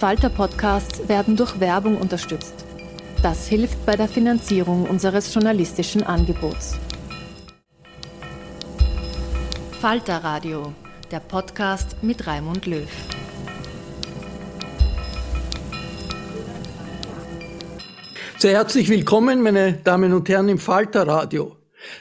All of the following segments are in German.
Falter-Podcasts werden durch Werbung unterstützt. Das hilft bei der Finanzierung unseres journalistischen Angebots. Falter Radio, der Podcast mit Raimund Löw. Sehr herzlich willkommen, meine Damen und Herren, im Falter Radio.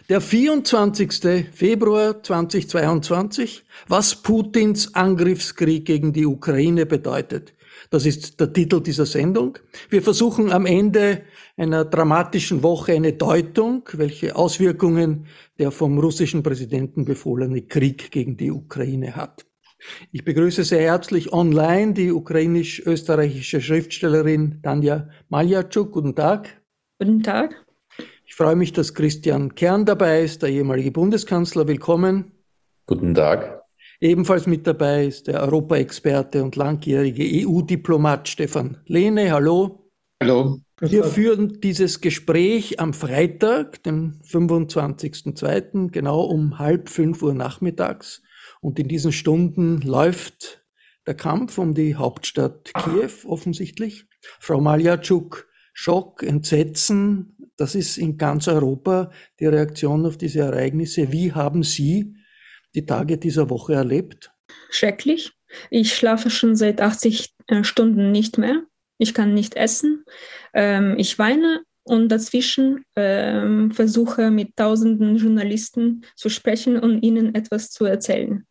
Der 24. Februar 2022, was Putins Angriffskrieg gegen die Ukraine bedeutet. Das ist der Titel dieser Sendung. Wir versuchen am Ende einer dramatischen Woche eine Deutung, welche Auswirkungen der vom russischen Präsidenten befohlene Krieg gegen die Ukraine hat. Ich begrüße sehr herzlich online die ukrainisch-österreichische Schriftstellerin Tanja Maljatschuk. Guten Tag. Guten Tag. Ich freue mich, dass Christian Kern dabei ist, der ehemalige Bundeskanzler. Willkommen. Guten Tag. Ebenfalls mit dabei ist der Europaexperte und langjährige EU-Diplomat Stefan Lehne. Hallo. Hallo. Wir führen dieses Gespräch am Freitag, dem 25.02., genau um halb fünf Uhr nachmittags. Und in diesen Stunden läuft der Kampf um die Hauptstadt Kiew offensichtlich. Frau Maljatschuk, Schock, Entsetzen, das ist in ganz Europa die Reaktion auf diese Ereignisse. Wie haben Sie die Tage dieser Woche erlebt? Schrecklich. Ich schlafe schon seit 80 äh, Stunden nicht mehr. Ich kann nicht essen. Ähm, ich weine und dazwischen ähm, versuche mit tausenden Journalisten zu sprechen und ihnen etwas zu erzählen.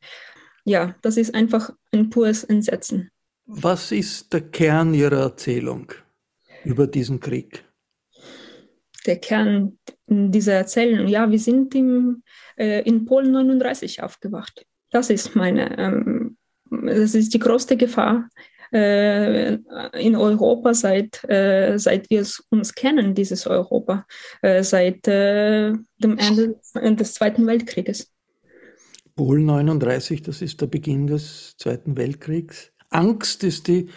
Ja, das ist einfach ein pures Entsetzen. Was ist der Kern Ihrer Erzählung über diesen Krieg? Der Kern dieser Erzählung, ja, wir sind im äh, in Polen 39 aufgewacht. Das ist meine, ähm, das ist die größte Gefahr äh, in Europa seit, äh, seit wir uns kennen, dieses Europa, äh, seit äh, dem Ende des Zweiten Weltkrieges. Polen 39, das ist der Beginn des Zweiten Weltkriegs. Angst ist die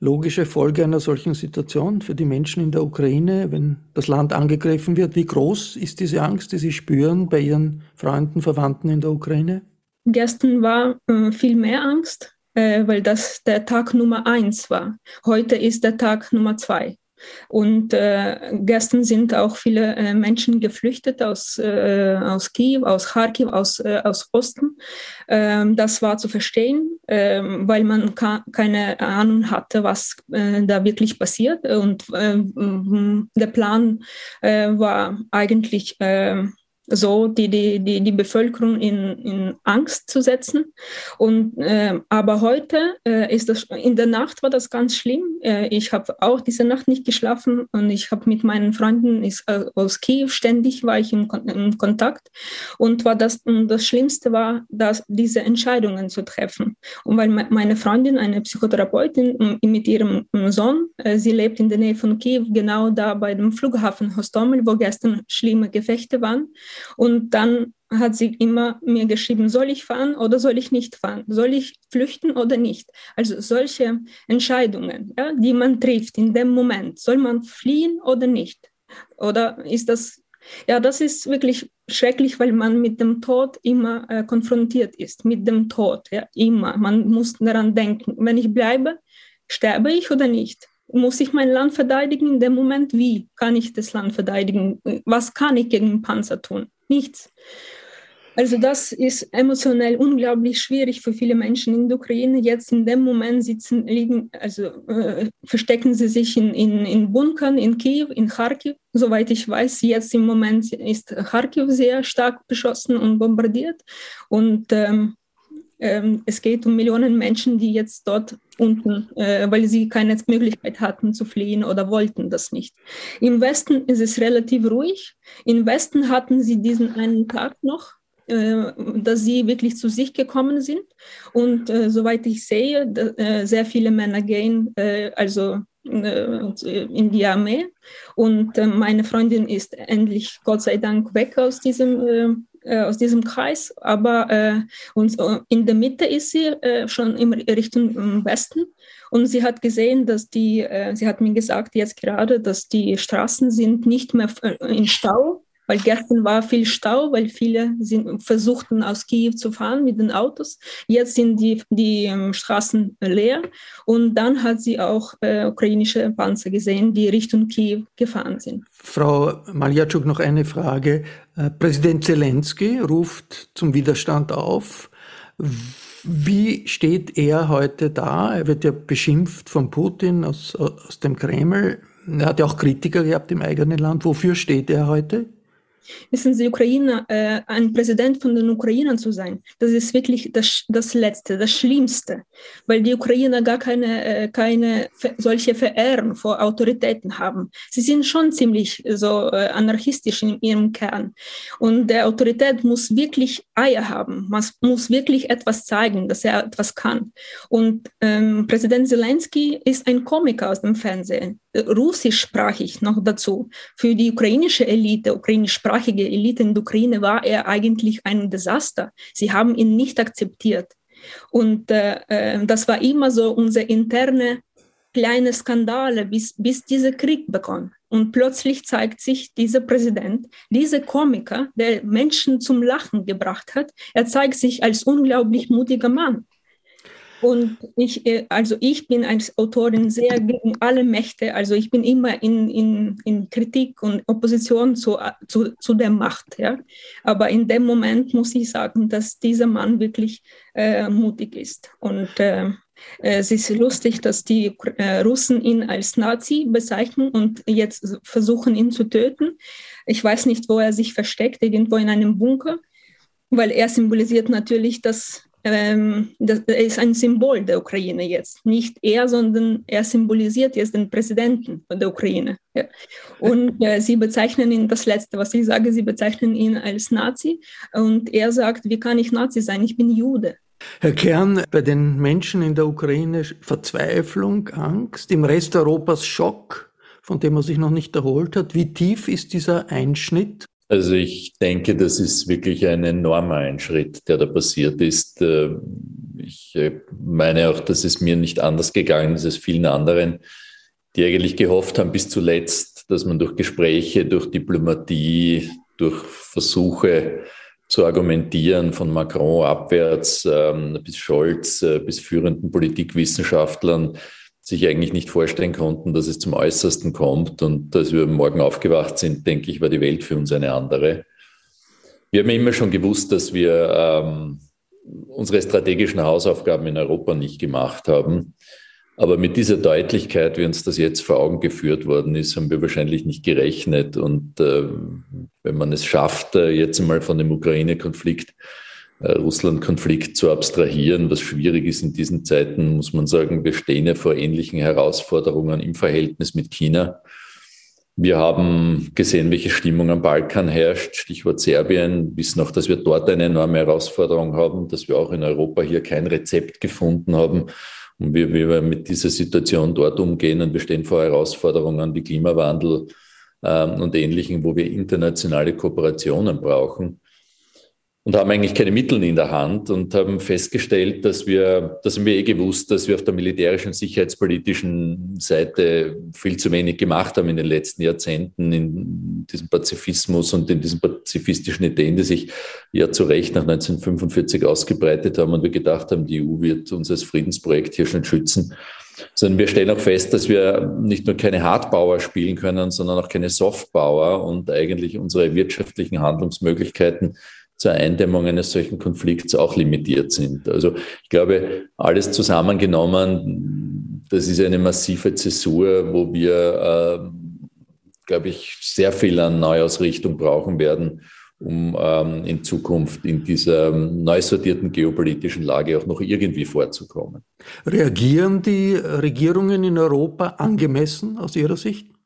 logische Folge einer solchen Situation für die Menschen in der Ukraine, wenn das Land angegriffen wird? Wie groß ist diese Angst, die Sie spüren bei Ihren Freunden, Verwandten in der Ukraine? Gestern war äh, viel mehr Angst, äh, weil das der Tag Nummer eins war. Heute ist der Tag Nummer zwei. Und äh, gestern sind auch viele äh, Menschen geflüchtet aus, äh, aus Kiew, aus Kharkiv, aus, äh, aus Osten. Ähm, das war zu verstehen, ähm, weil man keine Ahnung hatte, was äh, da wirklich passiert. Und ähm, der Plan äh, war eigentlich ähm, so die, die, die, die Bevölkerung in, in Angst zu setzen. Und, äh, aber heute äh, ist das, in der Nacht war das ganz schlimm. Äh, ich habe auch diese Nacht nicht geschlafen und ich habe mit meinen Freunden ist, äh, aus Kiew ständig war ich in, in Kontakt. Und war das, das Schlimmste war, dass diese Entscheidungen zu treffen. Und weil meine Freundin, eine Psychotherapeutin mit ihrem Sohn, äh, sie lebt in der Nähe von Kiew, genau da bei dem Flughafen Hostomel, wo gestern schlimme Gefechte waren. Und dann hat sie immer mir geschrieben, soll ich fahren oder soll ich nicht fahren? Soll ich flüchten oder nicht? Also solche Entscheidungen, ja, die man trifft in dem Moment. Soll man fliehen oder nicht? Oder ist das, ja, das ist wirklich schrecklich, weil man mit dem Tod immer äh, konfrontiert ist, mit dem Tod, ja, immer. Man muss daran denken, wenn ich bleibe, sterbe ich oder nicht? Muss ich mein Land verteidigen in dem Moment? Wie kann ich das Land verteidigen? Was kann ich gegen Panzer tun? Nichts. Also das ist emotionell unglaublich schwierig für viele Menschen in der Ukraine. Jetzt in dem Moment sitzen, liegen, also äh, verstecken sie sich in, in, in Bunkern in Kiew, in Kharkiv. Soweit ich weiß, jetzt im Moment ist Kharkiv sehr stark beschossen und bombardiert. Und ähm, ähm, es geht um Millionen Menschen, die jetzt dort unten, äh, weil sie keine Möglichkeit hatten zu fliehen oder wollten das nicht. Im Westen ist es relativ ruhig. Im Westen hatten sie diesen einen Tag noch, äh, dass sie wirklich zu sich gekommen sind. Und äh, soweit ich sehe, äh, sehr viele Männer gehen, äh, also in die Armee. Und meine Freundin ist endlich, Gott sei Dank, weg aus diesem äh, aus diesem Kreis, aber äh, und, äh, in der Mitte ist sie äh, schon in Richtung Westen. Und sie hat gesehen, dass die, sie hat mir gesagt jetzt gerade, dass die Straßen sind nicht mehr in Stau, weil gestern war viel Stau, weil viele sind, versuchten aus Kiew zu fahren mit den Autos. Jetzt sind die, die ähm, Straßen leer und dann hat sie auch äh, ukrainische Panzer gesehen, die Richtung Kiew gefahren sind. Frau Maljatschuk, noch eine Frage. Äh, Präsident Zelensky ruft zum Widerstand auf. Wie steht er heute da? Er wird ja beschimpft von Putin aus, aus dem Kreml. Er hat ja auch Kritiker gehabt im eigenen Land. Wofür steht er heute? Wissen Sie, Ukraine, äh, ein Präsident von den Ukrainern zu sein, das ist wirklich das, das Letzte, das Schlimmste, weil die Ukrainer gar keine, äh, keine solche Verehrung vor Autoritäten haben. Sie sind schon ziemlich so äh, anarchistisch in ihrem Kern. Und der Autorität muss wirklich Eier haben, man muss wirklich etwas zeigen, dass er etwas kann. Und ähm, Präsident Zelensky ist ein Komiker aus dem Fernsehen russischsprachig noch dazu. Für die ukrainische Elite, ukrainischsprachige Elite in der Ukraine war er eigentlich ein Desaster. Sie haben ihn nicht akzeptiert. Und äh, äh das war immer so unser interne kleine Skandale, bis, bis dieser Krieg begann. Und plötzlich zeigt sich dieser Präsident, dieser Komiker, der Menschen zum Lachen gebracht hat, er zeigt sich als unglaublich mutiger Mann. Und ich, äh, also ich bin als Autorin sehr gegen alle Mächte. Also ich bin immer in, in, in Kritik und Opposition zu, zu, zu der Macht. Ja? Aber in dem Moment muss ich sagen, dass dieser Mann wirklich äh, mutig ist. Und äh, es ist lustig, dass die äh, Russen ihn als Nazi bezeichnen und jetzt versuchen, ihn zu töten. Ich weiß nicht, wo er sich versteckt, irgendwo in einem Bunker, weil er symbolisiert natürlich das ähm, das ist ein Symbol der Ukraine jetzt. Nicht er, sondern er symbolisiert jetzt den Präsidenten der Ukraine. Ja. Und äh, sie bezeichnen ihn, das Letzte, was ich sage, sie bezeichnen ihn als Nazi. Und er sagt, wie kann ich Nazi sein? Ich bin Jude. Herr Kern, bei den Menschen in der Ukraine Verzweiflung, Angst, im Rest Europas Schock, von dem man sich noch nicht erholt hat. Wie tief ist dieser Einschnitt? Also ich denke, das ist wirklich ein enormer Einschritt, der da passiert ist. Äh, ich äh, meine auch, dass es mir nicht anders gegangen ist als vielen anderen, die eigentlich gehofft haben bis zuletzt, dass man durch Gespräche, durch Diplomatie, durch Versuche zu argumentieren von Macron abwärts ähm, bis Scholz, äh, bis führenden Politikwissenschaftlern, sich eigentlich nicht vorstellen konnten, dass es zum Äußersten kommt. Und als wir morgen aufgewacht sind, denke ich, war die Welt für uns eine andere. Wir haben immer schon gewusst, dass wir ähm, unsere strategischen Hausaufgaben in Europa nicht gemacht haben. Aber mit dieser Deutlichkeit, wie uns das jetzt vor Augen geführt worden ist, haben wir wahrscheinlich nicht gerechnet. Und äh, wenn man es schafft, äh, jetzt einmal von dem Ukraine-Konflikt Russland-Konflikt zu abstrahieren, was schwierig ist in diesen Zeiten, muss man sagen, wir stehen ja vor ähnlichen Herausforderungen im Verhältnis mit China. Wir haben gesehen, welche Stimmung am Balkan herrscht, Stichwort Serbien, wissen auch, dass wir dort eine enorme Herausforderung haben, dass wir auch in Europa hier kein Rezept gefunden haben und wie, wie wir mit dieser Situation dort umgehen. Und wir stehen vor Herausforderungen wie Klimawandel ähm, und Ähnlichem, wo wir internationale Kooperationen brauchen und haben eigentlich keine Mittel in der Hand und haben festgestellt, dass wir, das haben wir eh gewusst, dass wir auf der militärischen, sicherheitspolitischen Seite viel zu wenig gemacht haben in den letzten Jahrzehnten in diesem Pazifismus und in diesen pazifistischen Ideen, die sich ja zu Recht nach 1945 ausgebreitet haben und wir gedacht haben, die EU wird uns als Friedensprojekt hier schon schützen. Sondern wir stellen auch fest, dass wir nicht nur keine Hardbauer spielen können, sondern auch keine Softbauer und eigentlich unsere wirtschaftlichen Handlungsmöglichkeiten zur Eindämmung eines solchen Konflikts auch limitiert sind. Also ich glaube, alles zusammengenommen, das ist eine massive Zäsur, wo wir, äh, glaube ich, sehr viel an Neuausrichtung brauchen werden, um ähm, in Zukunft in dieser neu sortierten geopolitischen Lage auch noch irgendwie vorzukommen. Reagieren die Regierungen in Europa angemessen aus Ihrer Sicht?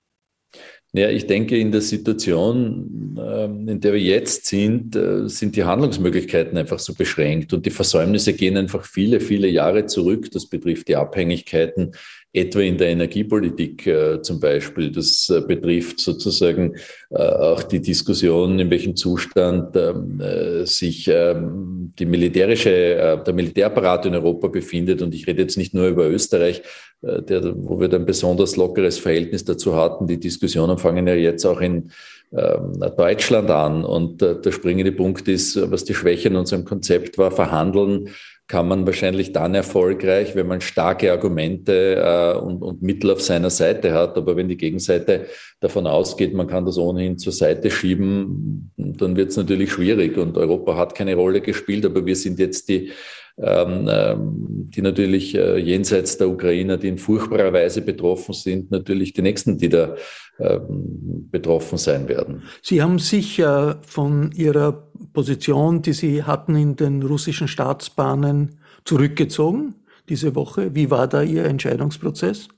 Ja, ich denke, in der Situation, ähm, in der wir jetzt sind, äh, sind die Handlungsmöglichkeiten einfach so beschränkt und die Versäumnisse gehen einfach viele, viele Jahre zurück. Das betrifft die Abhängigkeiten etwa in der Energiepolitik äh, zum Beispiel. Das äh, betrifft sozusagen äh, auch die Diskussion, in welchem Zustand ähm, äh, sich ähm, die militärische, äh, der Militärapparat in Europa befindet. Und ich rede jetzt nicht nur über Österreich, äh, der, wo wir ein besonders lockeres Verhältnis dazu hatten. Die Diskussionen fangen ja jetzt auch in ähm, Deutschland an. Und der springende Punkt ist, was die Schwäche in unserem Konzept war, verhandeln kann man wahrscheinlich dann erfolgreich, wenn man starke Argumente äh, und, und Mittel auf seiner Seite hat. Aber wenn die Gegenseite davon ausgeht, man kann das ohnehin zur Seite schieben, dann wird es natürlich schwierig. Und Europa hat keine Rolle gespielt, aber wir sind jetzt die, die natürlich äh, jenseits der Ukrainer, die in furchtbarer Weise betroffen sind, natürlich die Nächsten, die da ähm, betroffen sein werden. Sie haben sich äh, von Ihrer Position, die Sie hatten in den russischen Staatsbahnen, zurückgezogen diese Woche. Wie war da Ihr Entscheidungsprozess?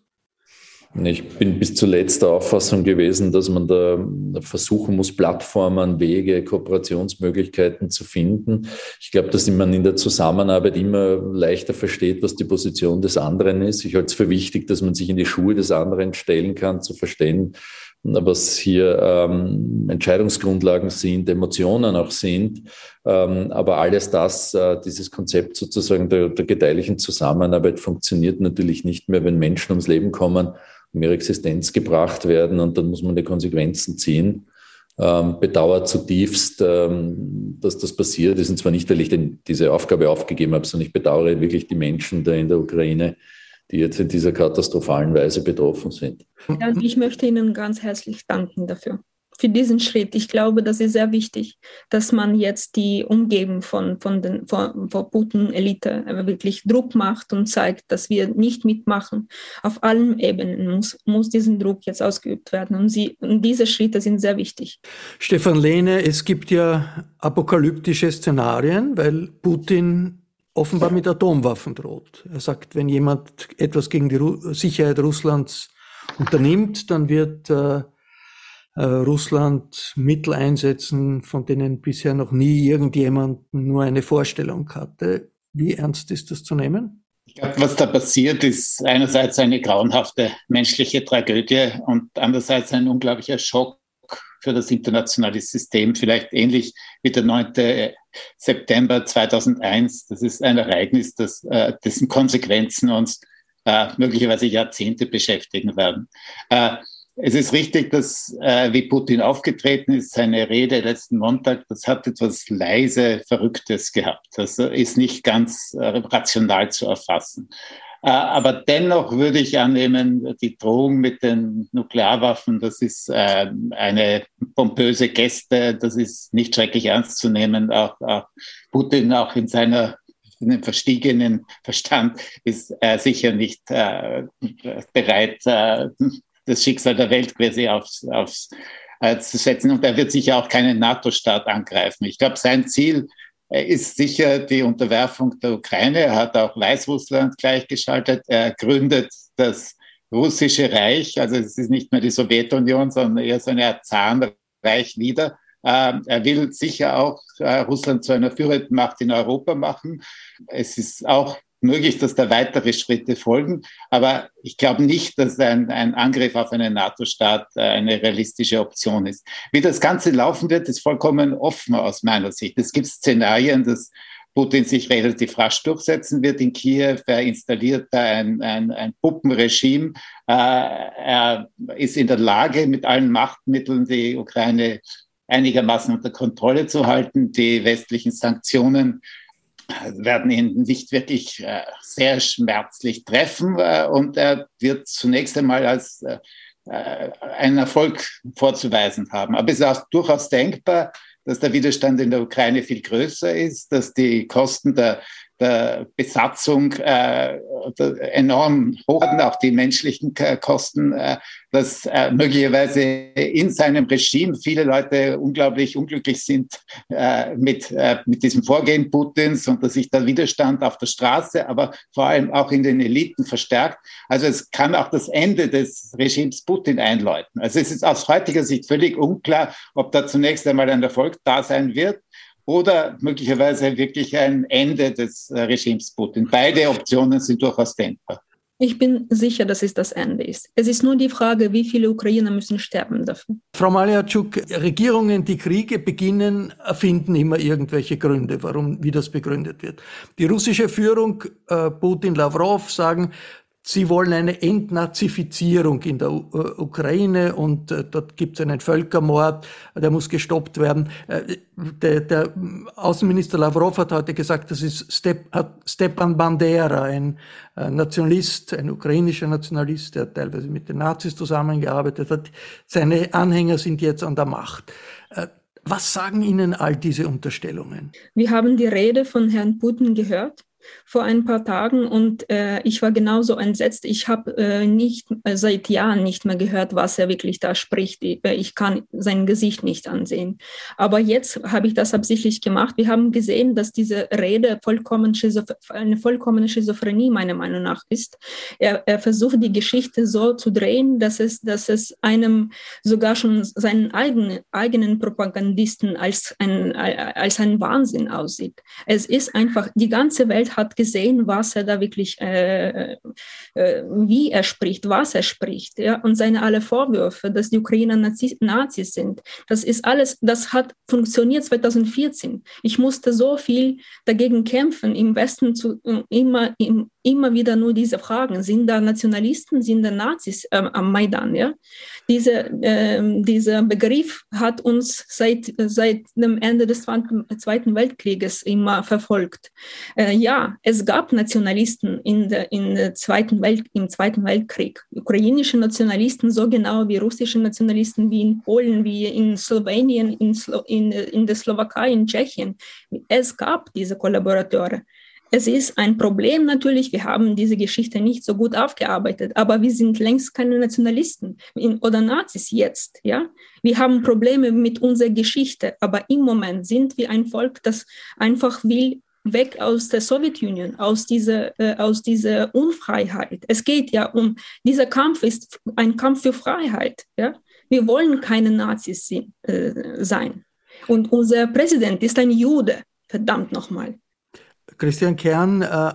Ich bin bis zuletzt der Auffassung gewesen, dass man da versuchen muss, Plattformen, Wege, Kooperationsmöglichkeiten zu finden. Ich glaube, dass man in der Zusammenarbeit immer leichter versteht, was die Position des anderen ist. Ich halte es für wichtig, dass man sich in die Schuhe des anderen stellen kann, zu verstehen, was hier ähm, Entscheidungsgrundlagen sind, Emotionen auch sind. Ähm, aber alles das, äh, dieses Konzept sozusagen der, der gedeihlichen Zusammenarbeit funktioniert natürlich nicht mehr, wenn Menschen ums Leben kommen, um ihre Existenz gebracht werden und dann muss man die Konsequenzen ziehen. Ähm, bedauert zutiefst, ähm, dass das passiert ist. Und zwar nicht, weil ich den, diese Aufgabe aufgegeben habe, sondern ich bedauere wirklich die Menschen da in der Ukraine, die jetzt in dieser katastrophalen Weise betroffen sind. Ja, ich möchte Ihnen ganz herzlich danken dafür für diesen Schritt. Ich glaube, das ist sehr wichtig, dass man jetzt die Umgebung von, von, den, von, von Putin-Elite wirklich Druck macht und zeigt, dass wir nicht mitmachen. Auf allen Ebenen muss, muss diesen Druck jetzt ausgeübt werden. Und, sie, und diese Schritte sind sehr wichtig. Stefan Lehne, es gibt ja apokalyptische Szenarien, weil Putin offenbar mit Atomwaffen droht. Er sagt, wenn jemand etwas gegen die Ru Sicherheit Russlands unternimmt, dann wird äh, Russland Mittel einsetzen, von denen bisher noch nie irgendjemand nur eine Vorstellung hatte. Wie ernst ist das zu nehmen? Ich glaube, was da passiert, ist einerseits eine grauenhafte menschliche Tragödie und andererseits ein unglaublicher Schock für das internationale System, vielleicht ähnlich wie der 9. September 2001. Das ist ein Ereignis, das, äh, dessen Konsequenzen uns äh, möglicherweise Jahrzehnte beschäftigen werden. Äh, es ist richtig, dass äh, wie Putin aufgetreten ist, seine Rede letzten Montag, das hat etwas leise Verrücktes gehabt. Das ist nicht ganz äh, rational zu erfassen. Äh, aber dennoch würde ich annehmen, die Drohung mit den Nuklearwaffen, das ist äh, eine pompöse Geste, das ist nicht schrecklich ernst zu nehmen. Auch, auch Putin, auch in seiner in dem verstiegenen Verstand ist er sicher nicht äh, bereit, äh, das Schicksal der Welt quasi aufs, aufs äh, zu setzen. Und er wird sicher auch keinen NATO-Staat angreifen. Ich glaube, sein Ziel äh, ist sicher die Unterwerfung der Ukraine. Er hat auch Weißrussland gleichgeschaltet. Er gründet das russische Reich. Also es ist nicht mehr die Sowjetunion, sondern eher so Art Zahnreich wieder. Ähm, er will sicher auch äh, Russland zu einer führenden Macht in Europa machen. Es ist auch möglich, dass da weitere Schritte folgen. Aber ich glaube nicht, dass ein, ein Angriff auf einen NATO-Staat äh, eine realistische Option ist. Wie das Ganze laufen wird, ist vollkommen offen aus meiner Sicht. Es gibt Szenarien, dass Putin sich relativ rasch durchsetzen wird in Kiew. Er installiert da ein, ein, ein Puppenregime. Äh, er ist in der Lage, mit allen Machtmitteln die Ukraine einigermaßen unter Kontrolle zu halten. Die westlichen Sanktionen werden ihn nicht wirklich äh, sehr schmerzlich treffen äh, und er wird zunächst einmal als äh, einen Erfolg vorzuweisen haben. Aber es ist auch durchaus denkbar, dass der Widerstand in der Ukraine viel größer ist, dass die Kosten der der Besatzung äh, enorm hoch, auch die menschlichen Kosten, äh, dass äh, möglicherweise in seinem Regime viele Leute unglaublich unglücklich sind äh, mit, äh, mit diesem Vorgehen Putins und dass sich der Widerstand auf der Straße, aber vor allem auch in den Eliten verstärkt. Also es kann auch das Ende des Regimes Putin einläuten. Also es ist aus heutiger Sicht völlig unklar, ob da zunächst einmal ein Erfolg da sein wird oder möglicherweise wirklich ein Ende des äh, Regimes Putin. Beide Optionen sind durchaus denkbar. Ich bin sicher, dass es das Ende ist. Es ist nur die Frage, wie viele Ukrainer müssen sterben dafür. Frau Maliatschuk, Regierungen, die Kriege beginnen, erfinden immer irgendwelche Gründe, warum, wie das begründet wird. Die russische Führung, äh, Putin, Lavrov, sagen, Sie wollen eine Entnazifizierung in der U äh, Ukraine und äh, dort gibt es einen Völkermord, der muss gestoppt werden. Äh, der, der, Außenminister Lavrov hat heute gesagt, das ist Step, Stepan Bandera, ein äh, Nationalist, ein ukrainischer Nationalist, der teilweise mit den Nazis zusammengearbeitet hat. Seine Anhänger sind jetzt an der Macht. Äh, was sagen Ihnen all diese Unterstellungen? Wir haben die Rede von Herrn Putin gehört vor ein paar Tagen und äh, ich war genauso entsetzt. Ich habe äh, nicht äh, seit Jahren nicht mehr gehört, was er wirklich da spricht. Ich, äh, kann sein Gesicht nicht ansehen. Aber jetzt habe ich das absichtlich gemacht. Wir haben gesehen, dass diese Rede vollkommen eine vollkommene Schizophrenie meiner Meinung nach ist. Er, er, versucht die Geschichte so zu drehen, dass es, dass es einem sogar schon seinen eigenen, eigenen Propagandisten als ein, als ein Wahnsinn aussieht. Es ist einfach, die ganze Welt hat gesehen, was er da wirklich, äh, äh, wie er spricht, was er spricht, ja, und seine alle Vorwürfe, dass die Ukrainer Nazis, Nazis sind. Das ist alles, das hat funktioniert 2014. Ich musste so viel dagegen kämpfen, im Westen zu, immer, im, immer wieder nur diese Fragen. Sind da Nationalisten, sind da Nazis äh, am Maidan? Ja? Diese, äh, dieser Begriff hat uns seit, seit dem Ende des Zweiten Weltkrieges immer verfolgt. Äh, ja, es gab Nationalisten in der, in der Zweiten Welt, im Zweiten Weltkrieg. Ukrainische Nationalisten, so genau wie russische Nationalisten, wie in Polen, wie in Slowenien, in, Slo in, in der Slowakei, in Tschechien. Es gab diese Kollaborateure. Es ist ein Problem natürlich, wir haben diese Geschichte nicht so gut aufgearbeitet, aber wir sind längst keine Nationalisten oder Nazis jetzt. Ja? Wir haben Probleme mit unserer Geschichte, aber im Moment sind wir ein Volk, das einfach will weg aus der Sowjetunion, aus dieser, äh, aus dieser Unfreiheit. Es geht ja um, dieser Kampf ist ein Kampf für Freiheit. Ja? Wir wollen keine Nazis äh, sein. Und unser Präsident ist ein Jude, verdammt nochmal. Christian Kern, äh,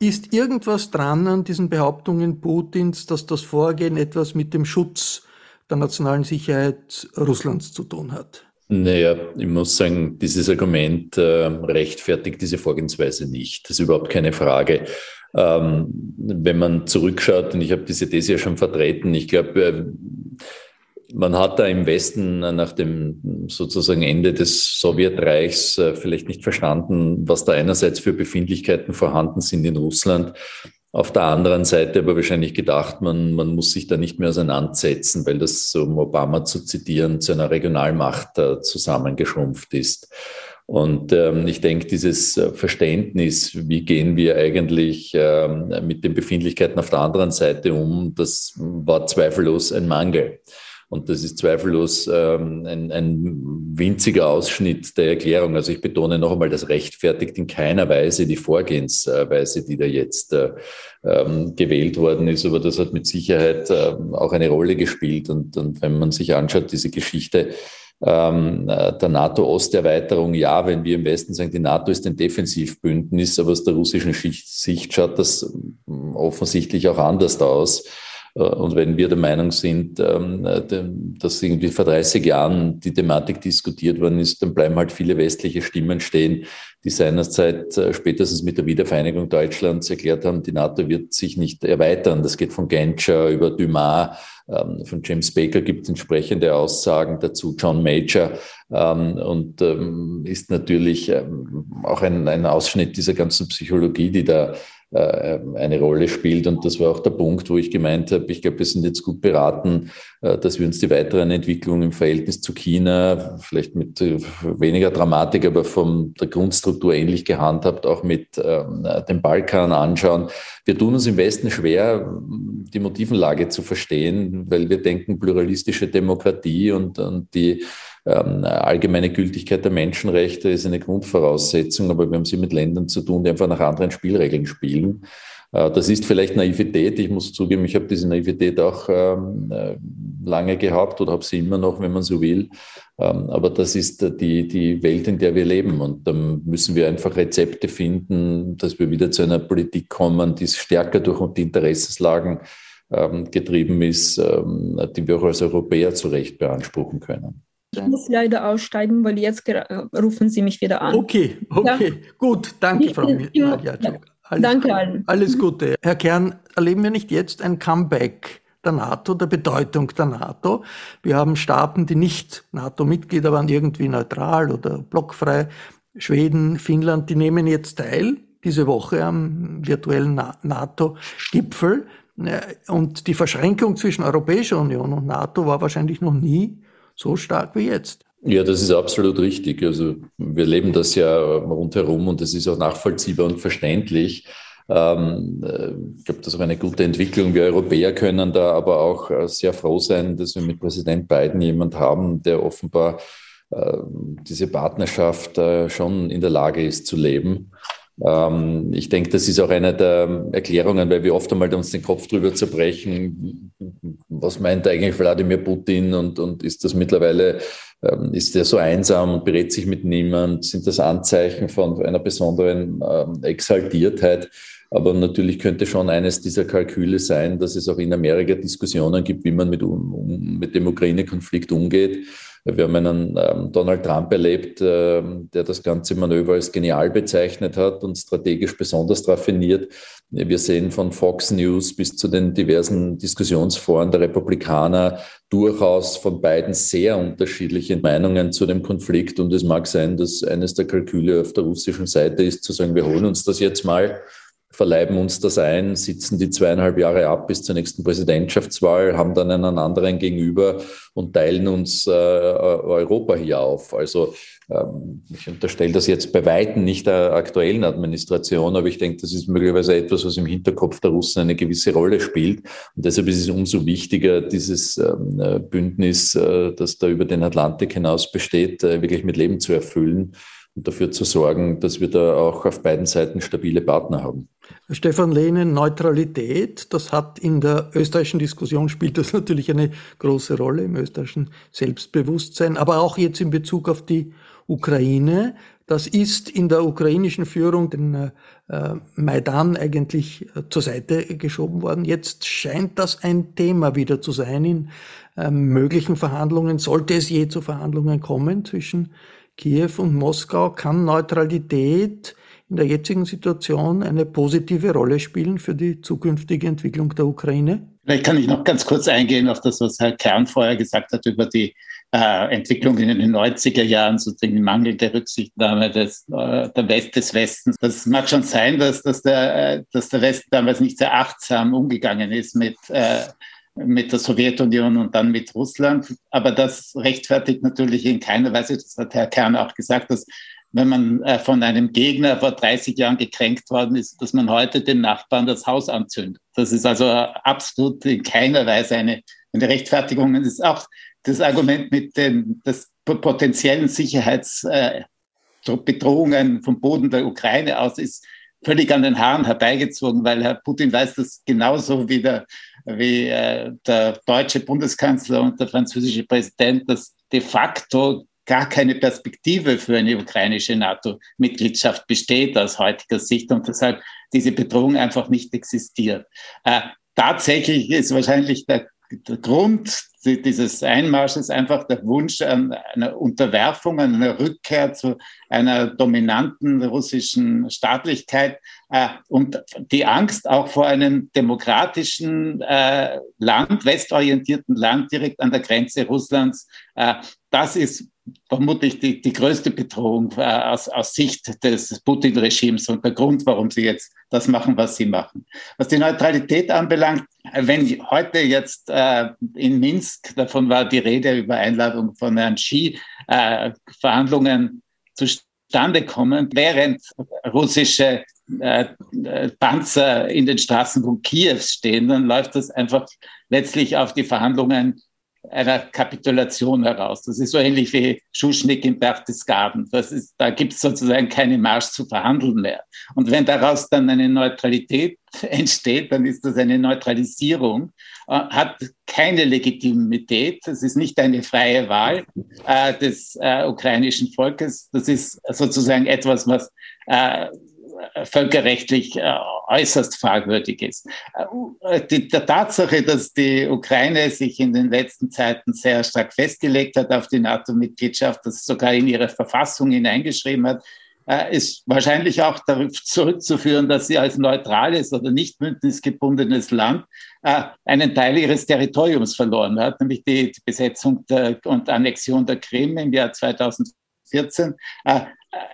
ist irgendwas dran an diesen Behauptungen Putins, dass das Vorgehen etwas mit dem Schutz der nationalen Sicherheit Russlands zu tun hat? Naja, ich muss sagen, dieses Argument äh, rechtfertigt diese Vorgehensweise nicht. Das ist überhaupt keine Frage. Ähm, wenn man zurückschaut, und ich habe diese These ja schon vertreten, ich glaube, äh, man hat da im Westen nach dem sozusagen Ende des Sowjetreichs äh, vielleicht nicht verstanden, was da einerseits für Befindlichkeiten vorhanden sind in Russland. Auf der anderen Seite aber wahrscheinlich gedacht, man, man muss sich da nicht mehr auseinandersetzen, weil das, um Obama zu zitieren, zu einer Regionalmacht zusammengeschrumpft ist. Und ähm, ich denke, dieses äh, Verständnis, wie gehen wir eigentlich ähm, mit den Befindlichkeiten auf der anderen Seite um, das war zweifellos ein Mangel. Und das ist zweifellos ähm, ein, ein winziger Ausschnitt der Erklärung. Also ich betone noch einmal, das rechtfertigt in keiner Weise die Vorgehensweise, die da jetzt äh, ähm, gewählt worden ist. Aber das hat mit Sicherheit äh, auch eine Rolle gespielt. Und, und wenn man sich anschaut, diese Geschichte, ähm, der NATO-Osterweiterung, ja, wenn wir im Westen sagen, die NATO ist ein Defensivbündnis, aber aus der russischen Sicht schaut das offensichtlich auch anders aus. Äh, und wenn wir der Meinung sind, ähm, dass irgendwie vor 30 Jahren die Thematik diskutiert worden ist, dann bleiben halt viele westliche Stimmen stehen, die seinerzeit äh, spätestens mit der Wiedervereinigung Deutschlands erklärt haben, die NATO wird sich nicht erweitern. Das geht von Genscher über Dumas, ähm, von James Baker gibt es entsprechende Aussagen dazu, John Major ähm, und ist natürlich auch ein, ein Ausschnitt dieser ganzen Psychologie, die da äh, eine Rolle spielt. Und das war auch der Punkt, wo ich gemeint habe, ich glaube, wir sind jetzt gut beraten, äh, dass wir uns die weiteren Entwicklungen im Verhältnis zu China, vielleicht mit äh, weniger Dramatik, aber von der Grundstruktur ähnlich gehandhabt, auch mit ähm, dem Balkan anschauen. Wir tun uns im Westen schwer, die Motivenlage zu verstehen, weil wir denken, pluralistische Demokratie und, und die ähm, allgemeine Gültigkeit der Menschenrechte ist eine Grundvoraussetzung, aber wir haben sie mit Ländern zu tun, die einfach nach anderen Spielregeln spielen. Äh, das ist vielleicht Naivität. Ich muss zugeben, ich habe diese Naivität auch ähm, äh, lange gehabt oder habe sie immer noch, wenn man so will. Ähm, aber das ist die, die Welt, in der wir leben. Und dann müssen wir einfach Rezepte finden, dass wir wieder zu einer Politik kommen, die stärker durch die Interessenslagen ähm, getrieben ist, ähm, die wir auch als Europäer zu Recht beanspruchen können. Ich muss leider aussteigen, weil jetzt rufen Sie mich wieder an. Okay, okay, ja? gut. Danke, Frau Nadja. Ja. Alles Danke allen. Alles Gute. Herr Kern, erleben wir nicht jetzt ein Comeback der NATO, der Bedeutung der NATO? Wir haben Staaten, die nicht NATO-Mitglieder waren, irgendwie neutral oder blockfrei. Schweden, Finnland, die nehmen jetzt teil diese Woche am virtuellen NATO-Gipfel. Und die Verschränkung zwischen Europäischer Union und NATO war wahrscheinlich noch nie so stark wie jetzt. Ja, das ist absolut richtig. Also wir leben das ja rundherum und das ist auch nachvollziehbar und verständlich. Ähm, äh, ich glaube, das ist auch eine gute Entwicklung. Wir Europäer können da aber auch äh, sehr froh sein, dass wir mit Präsident Biden jemand haben, der offenbar äh, diese Partnerschaft schon in der Lage ist zu leben. Ähm, ich denke, das ist auch eine der Erklärungen, weil wir oft einmal uns den Kopf drüber zerbrechen, was meint eigentlich Wladimir Putin und, und ist das mittlerweile, ähm, ist der so einsam und berät sich mit niemand? Sind das Anzeichen von einer besonderen ähm, Exaltiertheit? Aber natürlich könnte schon eines dieser Kalküle sein, dass es auch in Amerika Diskussionen gibt, wie man mit, um, mit dem Ukraine-Konflikt umgeht. Wir haben einen ähm, Donald Trump erlebt, äh, der das ganze Manöver als genial bezeichnet hat und strategisch besonders raffiniert. Wir sehen von Fox News bis zu den diversen Diskussionsforen der Republikaner durchaus von beiden sehr unterschiedliche Meinungen zu dem Konflikt. Und es mag sein, dass eines der Kalküle auf der russischen Seite ist, zu sagen, wir holen uns das jetzt mal verleiben uns das ein, sitzen die zweieinhalb Jahre ab bis zur nächsten Präsidentschaftswahl, haben dann einen anderen gegenüber und teilen uns äh, Europa hier auf. Also ähm, ich unterstelle das jetzt bei Weitem nicht der aktuellen Administration, aber ich denke, das ist möglicherweise etwas, was im Hinterkopf der Russen eine gewisse Rolle spielt. Und deshalb ist es umso wichtiger, dieses ähm, äh, Bündnis, äh, das da über den Atlantik hinaus besteht, äh, wirklich mit Leben zu erfüllen und dafür zu sorgen, dass wir da auch auf beiden Seiten stabile Partner haben. Stefan Lehnen, Neutralität, das hat in der österreichischen Diskussion spielt das natürlich eine große Rolle im österreichischen Selbstbewusstsein, aber auch jetzt in Bezug auf die Ukraine. Das ist in der ukrainischen Führung den äh, Maidan eigentlich äh, zur Seite geschoben worden. Jetzt scheint das ein Thema wieder zu sein in äh, möglichen Verhandlungen. Sollte es je zu Verhandlungen kommen zwischen Kiew und Moskau, kann Neutralität in der jetzigen Situation eine positive Rolle spielen für die zukünftige Entwicklung der Ukraine? Vielleicht kann ich noch ganz kurz eingehen auf das, was Herr Kern vorher gesagt hat über die äh, Entwicklung in den 90er Jahren, sozusagen die mangelnde Rücksichtnahme des, äh, der West, des Westens. Das mag schon sein, dass, dass, der, äh, dass der Westen damals nicht sehr achtsam umgegangen ist mit, äh, mit der Sowjetunion und dann mit Russland. Aber das rechtfertigt natürlich in keiner Weise, das hat Herr Kern auch gesagt, dass wenn man äh, von einem Gegner vor 30 Jahren gekränkt worden ist, dass man heute den Nachbarn das Haus anzündet. Das ist also absolut in keiner Weise eine, eine Rechtfertigung. Es ist auch das Argument mit den das potenziellen Sicherheitsbedrohungen äh, vom Boden der Ukraine aus ist völlig an den Haaren herbeigezogen, weil Herr Putin weiß das genauso wie der, wie, äh, der deutsche Bundeskanzler und der französische Präsident, dass de facto gar keine Perspektive für eine ukrainische NATO-Mitgliedschaft besteht aus heutiger Sicht und deshalb diese Bedrohung einfach nicht existiert. Äh, tatsächlich ist wahrscheinlich der, der Grund dieses Einmarsches einfach der Wunsch an einer Unterwerfung, an einer Rückkehr zu einer dominanten russischen Staatlichkeit äh, und die Angst auch vor einem demokratischen äh, Land, westorientierten Land direkt an der Grenze Russlands. Äh, das ist vermutlich die, die größte Bedrohung aus, aus Sicht des Putin-Regimes und der Grund, warum sie jetzt das machen, was sie machen. Was die Neutralität anbelangt, wenn heute jetzt äh, in Minsk, davon war die Rede über Einladung von Herrn Xi, äh, Verhandlungen zustande kommen, während russische äh, Panzer in den Straßen von Kiew stehen, dann läuft das einfach letztlich auf die Verhandlungen einer Kapitulation heraus. Das ist so ähnlich wie Schuschnigg in Berchtesgaden. Das ist, da gibt es sozusagen keine Marsch zu verhandeln mehr. Und wenn daraus dann eine Neutralität entsteht, dann ist das eine Neutralisierung, äh, hat keine Legitimität. Es ist nicht eine freie Wahl äh, des äh, ukrainischen Volkes. Das ist sozusagen etwas, was äh, völkerrechtlich äh, äußerst fragwürdig ist. Äh, die, der Tatsache, dass die Ukraine sich in den letzten Zeiten sehr stark festgelegt hat auf die NATO-Mitgliedschaft, das sogar in ihre Verfassung hineingeschrieben hat, äh, ist wahrscheinlich auch darauf zurückzuführen, dass sie als neutrales oder nicht bündnisgebundenes Land einen Teil ihres Territoriums verloren hat, nämlich die, Besetzung der, und Annexion der Krim im Jahr 2014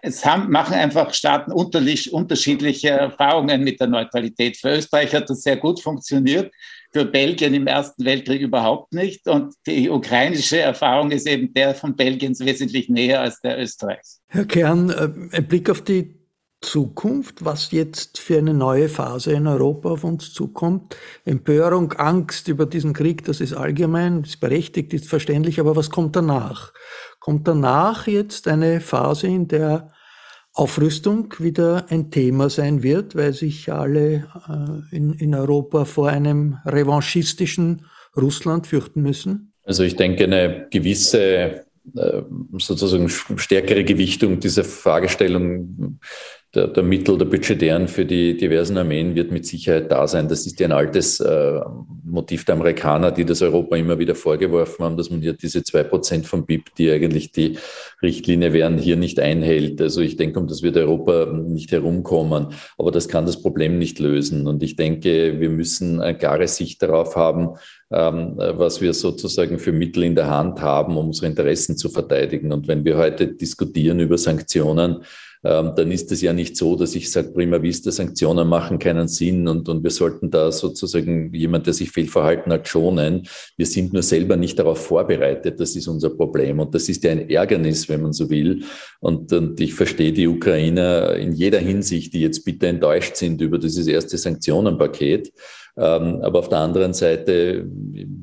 es haben, machen einfach Staaten unterschiedliche Erfahrungen mit der Neutralität. Für Österreich hat das sehr gut funktioniert, für Belgien im Ersten Weltkrieg überhaupt nicht. Und die ukrainische Erfahrung ist eben der von Belgiens wesentlich näher als der Österreichs. Herr Kern, äh, ein Blick auf die Zukunft, was jetzt für eine neue Phase in Europa auf uns zukommt. Empörung, Angst über diesen Krieg, das ist allgemein, ist berechtigt, ist verständlich, aber was kommt danach? Kommt danach jetzt eine Phase, in der Aufrüstung wieder ein Thema sein wird, weil sich alle äh, in, in Europa vor einem revanchistischen Russland fürchten müssen? Also ich denke, eine gewisse äh, sozusagen stärkere Gewichtung dieser Fragestellung der, der Mittel der Budgetären für die diversen Armeen wird mit Sicherheit da sein. Das ist ja ein altes äh, Motiv der Amerikaner, die das Europa immer wieder vorgeworfen haben, dass man hier diese zwei Prozent vom BIP, die eigentlich die Richtlinie wären, hier nicht einhält. Also ich denke, um das wird Europa nicht herumkommen. Aber das kann das Problem nicht lösen. Und ich denke, wir müssen eine klare Sicht darauf haben, ähm, was wir sozusagen für Mittel in der Hand haben, um unsere Interessen zu verteidigen. Und wenn wir heute diskutieren über Sanktionen, dann ist es ja nicht so, dass ich sage, prima vista, Sanktionen machen keinen Sinn und, und wir sollten da sozusagen jemand, der sich fehlverhalten hat, schonen. Wir sind nur selber nicht darauf vorbereitet. Das ist unser Problem. Und das ist ja ein Ärgernis, wenn man so will. Und, und ich verstehe die Ukrainer in jeder Hinsicht, die jetzt bitter enttäuscht sind über dieses erste Sanktionenpaket. Ähm, aber auf der anderen Seite,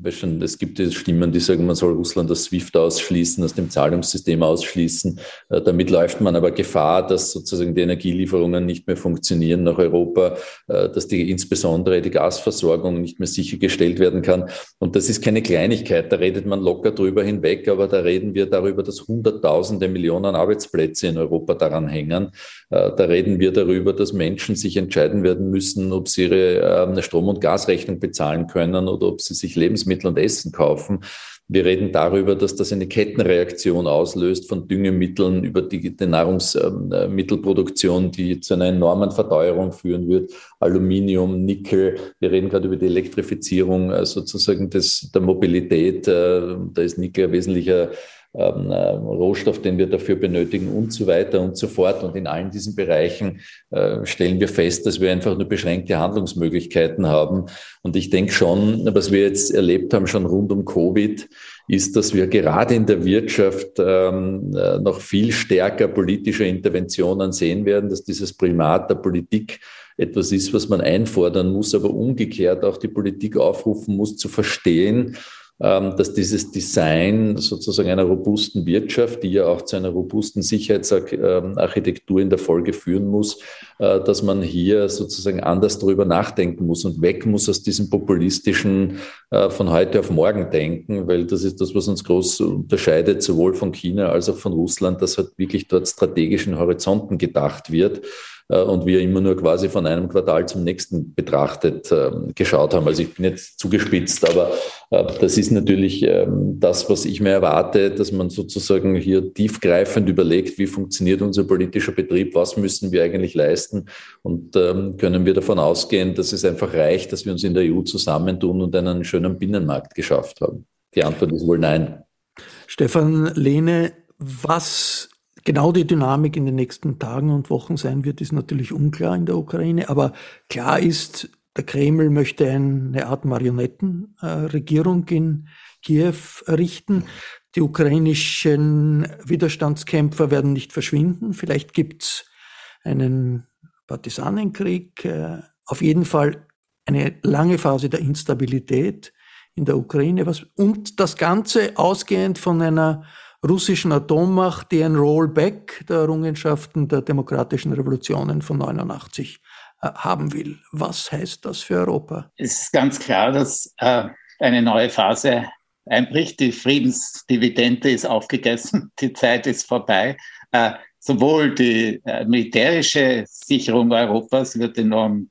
schon, es gibt Stimmen, die sagen, man soll Russland aus SWIFT ausschließen, aus dem Zahlungssystem ausschließen. Äh, damit läuft man aber Gefahr, dass sozusagen die Energielieferungen nicht mehr funktionieren nach Europa, äh, dass die, insbesondere die Gasversorgung nicht mehr sichergestellt werden kann. Und das ist keine Kleinigkeit, da redet man locker drüber hinweg, aber da reden wir darüber, dass Hunderttausende Millionen Arbeitsplätze in Europa daran hängen. Äh, da reden wir darüber, dass Menschen sich entscheiden werden müssen, ob sie ihre ähm, Strom- und Gasrechnung bezahlen können oder ob sie sich Lebensmittel und Essen kaufen. Wir reden darüber, dass das eine Kettenreaktion auslöst von Düngemitteln über die, die Nahrungsmittelproduktion, die zu einer enormen Verteuerung führen wird. Aluminium, Nickel. Wir reden gerade über die Elektrifizierung äh, sozusagen des, der Mobilität. Äh, da ist Nickel ein wesentlicher ähm, äh, Rohstoff, den wir dafür benötigen und so weiter und so fort. Und in allen diesen Bereichen äh, stellen wir fest, dass wir einfach nur beschränkte Handlungsmöglichkeiten haben. Und ich denke schon, was wir jetzt erlebt haben, schon rund um Covid, ist, dass wir gerade in der Wirtschaft ähm, äh, noch viel stärker politische Interventionen sehen werden, dass dieses Primat der Politik etwas ist, was man einfordern muss, aber umgekehrt auch die Politik aufrufen muss, zu verstehen, dass dieses Design sozusagen einer robusten Wirtschaft, die ja auch zu einer robusten Sicherheitsarchitektur in der Folge führen muss, äh, dass man hier sozusagen anders darüber nachdenken muss und weg muss aus diesem populistischen äh, von heute auf morgen denken, weil das ist das, was uns groß unterscheidet, sowohl von China als auch von Russland, dass halt wirklich dort strategischen Horizonten gedacht wird und wir immer nur quasi von einem Quartal zum nächsten betrachtet ähm, geschaut haben. Also ich bin jetzt zugespitzt, aber äh, das ist natürlich ähm, das, was ich mir erwarte, dass man sozusagen hier tiefgreifend überlegt, wie funktioniert unser politischer Betrieb, was müssen wir eigentlich leisten und ähm, können wir davon ausgehen, dass es einfach reicht, dass wir uns in der EU zusammentun und einen schönen Binnenmarkt geschafft haben. Die Antwort ist wohl nein. Stefan Lehne, Was genau die Dynamik in den nächsten Tagen und Wochen sein wird, ist natürlich unklar in der Ukraine. Aber klar ist, der Kreml möchte eine Art Marionettenregierung in Kiew errichten. Die ukrainischen Widerstandskämpfer werden nicht verschwinden. Vielleicht gibt's einen Partisanenkrieg. Äh, auf jeden Fall eine lange Phase der Instabilität in der Ukraine. Und das Ganze ausgehend von einer russischen Atommacht, die ein Rollback der Errungenschaften der demokratischen Revolutionen von 89 äh, haben will. Was heißt das für Europa? Es ist ganz klar, dass äh, eine neue Phase einbricht. Die Friedensdividende ist aufgegessen, die Zeit ist vorbei. Äh, sowohl die äh, militärische Sicherung Europas wird enorm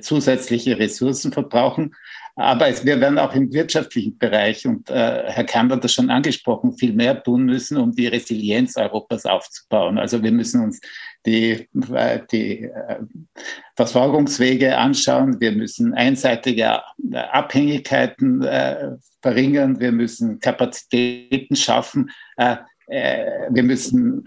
zusätzliche Ressourcen verbrauchen, aber es, wir werden auch im wirtschaftlichen Bereich, und äh, Herr Kahn hat das schon angesprochen, viel mehr tun müssen, um die Resilienz Europas aufzubauen. Also wir müssen uns die, äh, die äh, Versorgungswege anschauen, wir müssen einseitige äh, Abhängigkeiten verringern, wir müssen Kapazitäten schaffen, wir müssen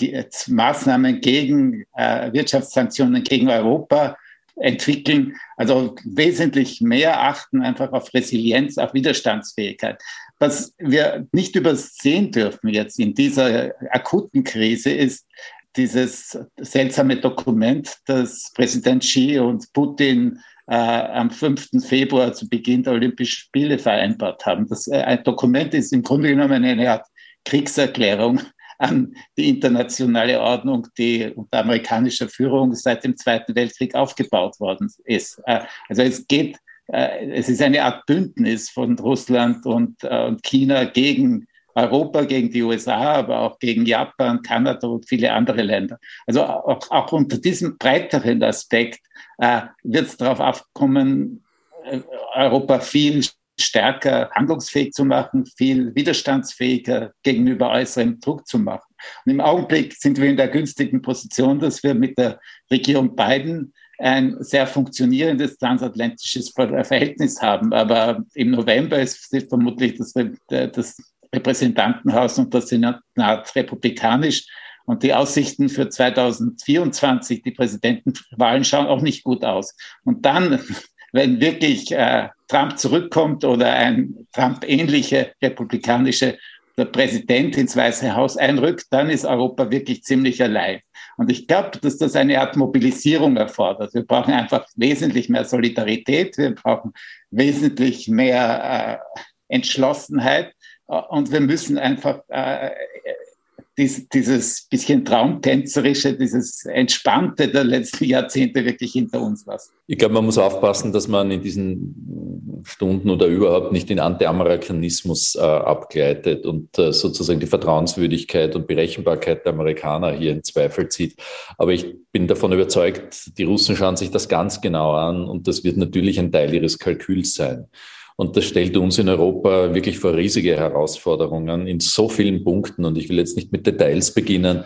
die, Maßnahmen gegen Wirtschaftssanktionen gegen Europa entwickeln. Also wesentlich mehr achten einfach auf Resilienz, auf Widerstandsfähigkeit. Was wir nicht übersehen dürfen jetzt in dieser akuten Krise ist dieses seltsame Dokument, das Präsident Xi und Putin äh, am 5. Februar zu Beginn der Olympischen Spiele vereinbart haben. Das äh, ein Dokument ist im Grunde genommen eine Art Kriegserklärung an die internationale Ordnung, die unter amerikanischer Führung seit dem Zweiten Weltkrieg aufgebaut worden ist. Äh, also es geht, äh, es ist eine Art Bündnis von Russland und, äh, und China gegen Europa, gegen die USA, aber auch gegen Japan, Kanada und viele andere Länder. Also auch, auch unter diesem breiteren Aspekt wird es darauf aufkommen, Europa viel stärker handlungsfähig zu machen, viel widerstandsfähiger gegenüber äußerem Druck zu machen. Und im Augenblick sind wir in der günstigen Position, dass wir mit der Regierung Biden ein sehr funktionierendes transatlantisches Verhältnis haben. Aber im November ist vermutlich das, das Repräsentantenhaus und das Senat republikanisch. Und die Aussichten für 2024, die Präsidentenwahlen, schauen auch nicht gut aus. Und dann wenn wirklich äh, Trump zurückkommt oder ein Trump-ähnlicher republikanischer Präsident ins Weiße Haus einrückt, dann ist Europa wirklich ziemlich allein. Und ich glaube, dass das eine Art Mobilisierung erfordert. Wir brauchen einfach wesentlich mehr Solidarität, wir brauchen wesentlich mehr äh, Entschlossenheit und wir müssen einfach äh, dies, dieses bisschen Traumtänzerische, dieses Entspannte der letzten Jahrzehnte wirklich hinter uns lassen. Ich glaube, man muss aufpassen, dass man in diesen Stunden oder überhaupt nicht in Anti-Amerikanismus äh, abgleitet und äh, sozusagen die Vertrauenswürdigkeit und Berechenbarkeit der Amerikaner hier in Zweifel zieht. Aber ich bin davon überzeugt, die Russen schauen sich das ganz genau an und das wird natürlich ein Teil ihres Kalküls sein. Und das stellt uns in Europa wirklich vor riesige Herausforderungen in so vielen Punkten. Und ich will jetzt nicht mit Details beginnen,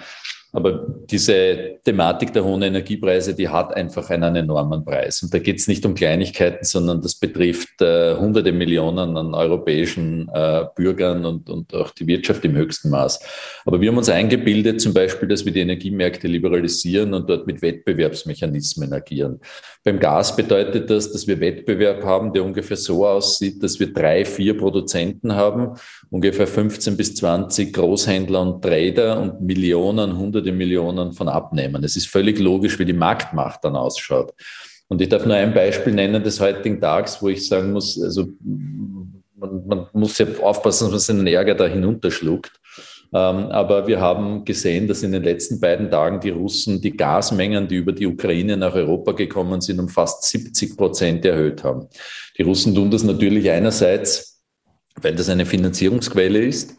aber diese Thematik der hohen Energiepreise, die hat einfach einen enormen Preis. Und da geht es nicht um Kleinigkeiten, sondern das betrifft äh, hunderte Millionen an europäischen äh, Bürgern und, und auch die Wirtschaft im höchsten Maß. Aber wir haben uns eingebildet, zum Beispiel, dass wir die Energiemärkte liberalisieren und dort mit Wettbewerbsmechanismen agieren. Beim Gas bedeutet das, dass wir Wettbewerb haben, der ungefähr so aussieht, dass wir drei, vier Produzenten haben, ungefähr 15 bis 20 Großhändler und Trader und Millionen, hunderte hunderte Millionen von Abnehmern. Es ist völlig logisch, wie die Marktmacht dann ausschaut. Und ich darf nur ein Beispiel nennen des heutigen Tags, wo ich sagen muss, also man, man muss ja aufpassen, dass man seinen Ärger da hinunterschluckt. Ähm, aber wir haben gesehen, dass in den letzten beiden Tagen die Russen die Gasmengen, die über die Ukraine nach Europa gekommen sind, um fast 70 Prozent erhöht haben. Die Russen tun das natürlich einerseits, weil das eine Finanzierungsquelle ist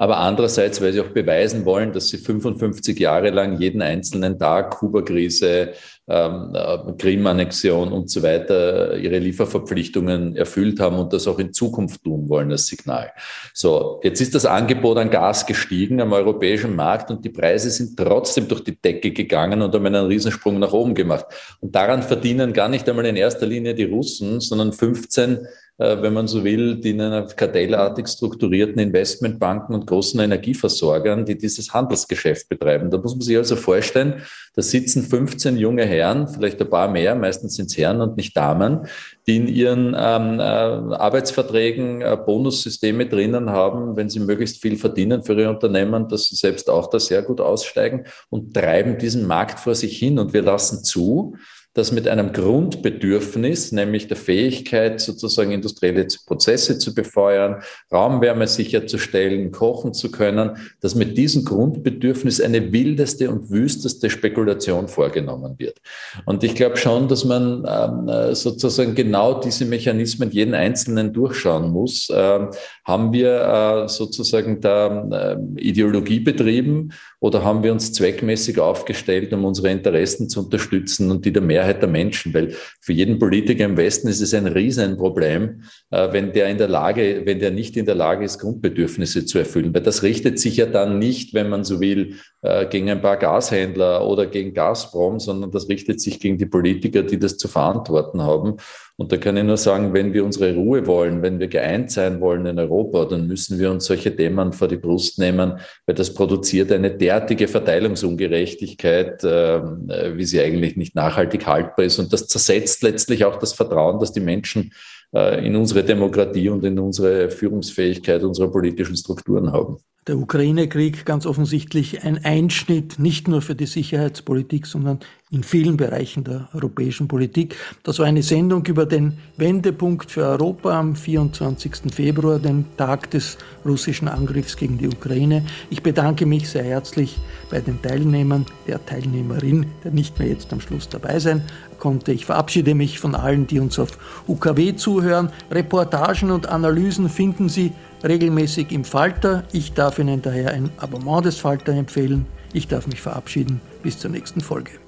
aber andererseits, weil sie auch beweisen wollen, dass sie 55 Jahre lang jeden einzelnen Tag Kuba-Krise, ähm, äh, Krim-Annexion und so weiter ihre Lieferverpflichtungen erfüllt haben und das auch in Zukunft tun wollen, das Signal. So, jetzt ist das Angebot an Gas gestiegen am europäischen Markt und die Preise sind trotzdem durch die Decke gegangen und haben einen Riesensprung nach oben gemacht. Und daran verdienen gar nicht einmal in erster Linie die Russen, sondern 15 äh, wenn man so will, die in einer kartellartig strukturierten Investmentbanken und großen Energieversorgern, die dieses Handelsgeschäft betreiben. Da muss man sich also vorstellen, da sitzen 15 junge Herren, vielleicht ein paar mehr, meistens sind es Herren und nicht Damen, die in ihren ähm, äh, Arbeitsverträgen äh, Bonussysteme drinnen haben, wenn sie möglichst viel verdienen für ihr Unternehmen, dass sie selbst auch da sehr gut aussteigen und treiben diesen Markt vor sich hin. Und wir lassen zu, dass mit einem Grundbedürfnis, nämlich der Fähigkeit, sozusagen industrielle Prozesse zu befeuern, Raumwärme sicherzustellen, kochen zu können, dass mit diesem Grundbedürfnis eine wildeste und wüsteste Spekulation vorgenommen wird. Und ich glaube schon, dass man ähm, sozusagen genau diese Mechanismen jeden Einzelnen durchschauen muss. Ähm, haben wir äh, sozusagen da äh, Ideologie betrieben oder haben wir uns zweckmäßig aufgestellt, um unsere Interessen zu unterstützen und die der Mehrheit der Menschen? Weil für jeden Politiker im Westen ist es ein Riesenproblem, äh, wenn der in der Lage, wenn der nicht in der Lage ist, Grundbedürfnisse zu erfüllen. Weil das richtet sich ja dann nicht, wenn man so will, äh, gegen ein paar Gashändler oder gegen Gazprom, sondern das richtet sich gegen die Politiker, die das zu verantworten haben. Und da kann ich nur sagen, wenn wir unsere Ruhe wollen, wenn wir geeint sein wollen in Europa, dann müssen wir uns solche Themen vor die Brust nehmen, weil das produziert eine derartige Verteilungsungerechtigkeit, äh, wie sie eigentlich nicht nachhaltig haltbar ist. Und das zersetzt letztlich auch das Vertrauen, das die Menschen äh, in unsere Demokratie und in unsere Führungsfähigkeit unserer politischen Strukturen haben der Ukraine-Krieg ganz offensichtlich ein Einschnitt nicht nur für die Sicherheitspolitik, sondern in vielen Bereichen der europäischen Politik. Das war eine Sendung über den Wendepunkt für Europa am 24. Februar, den Tag des russischen Angriffs gegen die Ukraine. Ich bedanke mich sehr herzlich bei den Teilnehmern, der Teilnehmerin, der nicht mehr jetzt am Schluss dabei sein konnte. Ich verabschiede mich von allen, die uns auf UKW zuhören. Reportagen und Analysen finden Sie regelmäßig im Falter. Ich darf Ihnen daher ein Abonnement des Falter empfehlen. Ich darf mich verabschieden. Bis zur nächsten Folge.